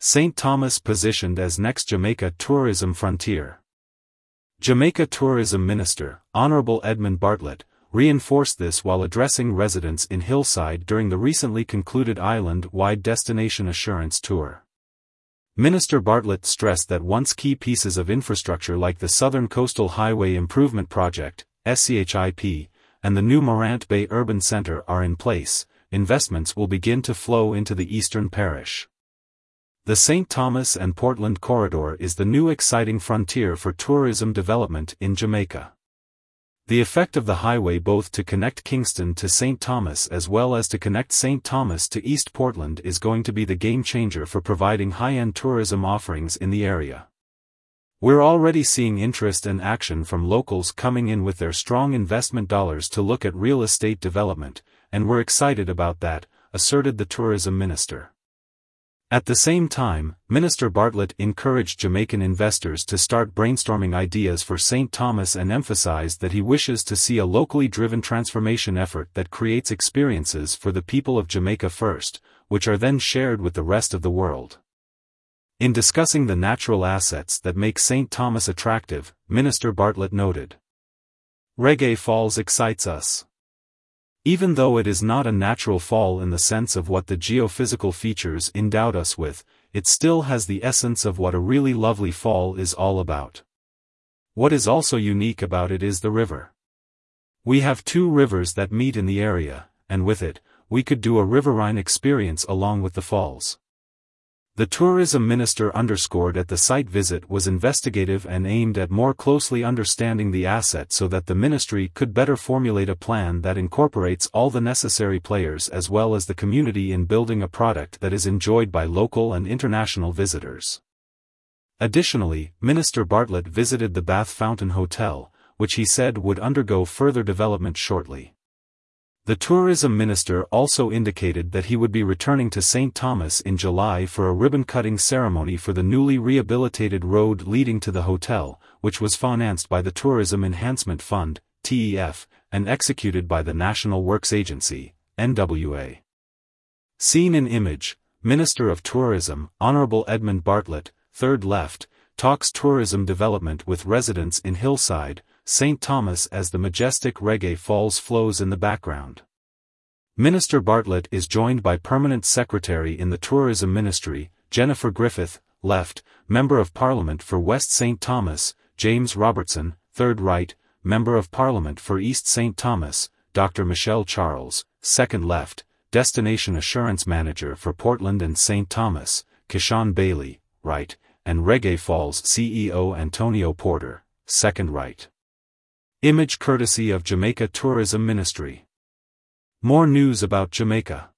St. Thomas positioned as next Jamaica tourism frontier. Jamaica Tourism Minister, Honorable Edmund Bartlett, reinforced this while addressing residents in Hillside during the recently concluded island-wide Destination Assurance Tour. Minister Bartlett stressed that once key pieces of infrastructure like the Southern Coastal Highway Improvement Project, SCHIP, and the new Morant Bay Urban Center are in place, investments will begin to flow into the Eastern Parish. The St. Thomas and Portland Corridor is the new exciting frontier for tourism development in Jamaica. The effect of the highway both to connect Kingston to St. Thomas as well as to connect St. Thomas to East Portland is going to be the game changer for providing high-end tourism offerings in the area. We're already seeing interest and action from locals coming in with their strong investment dollars to look at real estate development, and we're excited about that, asserted the tourism minister. At the same time, Minister Bartlett encouraged Jamaican investors to start brainstorming ideas for St. Thomas and emphasized that he wishes to see a locally driven transformation effort that creates experiences for the people of Jamaica first, which are then shared with the rest of the world. In discussing the natural assets that make St. Thomas attractive, Minister Bartlett noted. Reggae Falls excites us. Even though it is not a natural fall in the sense of what the geophysical features endowed us with, it still has the essence of what a really lovely fall is all about. What is also unique about it is the river. We have two rivers that meet in the area, and with it, we could do a riverine experience along with the falls. The tourism minister underscored at the site visit was investigative and aimed at more closely understanding the asset so that the ministry could better formulate a plan that incorporates all the necessary players as well as the community in building a product that is enjoyed by local and international visitors. Additionally, Minister Bartlett visited the Bath Fountain Hotel, which he said would undergo further development shortly. The tourism minister also indicated that he would be returning to St. Thomas in July for a ribbon-cutting ceremony for the newly rehabilitated road leading to the hotel, which was financed by the Tourism Enhancement Fund, TEF, and executed by the National Works Agency, NWA. Seen in image, Minister of Tourism, Honorable Edmund Bartlett, third left, talks tourism development with residents in Hillside, St. Thomas as the majestic reggae falls flows in the background. Minister Bartlett is joined by Permanent Secretary in the Tourism Ministry, Jennifer Griffith, left, Member of Parliament for West St. Thomas, James Robertson, third right, Member of Parliament for East St. Thomas, Dr. Michelle Charles, second left, Destination Assurance Manager for Portland and St. Thomas, Kishan Bailey, right, and Reggae Falls CEO Antonio Porter, second right. Image courtesy of Jamaica Tourism Ministry. More news about Jamaica.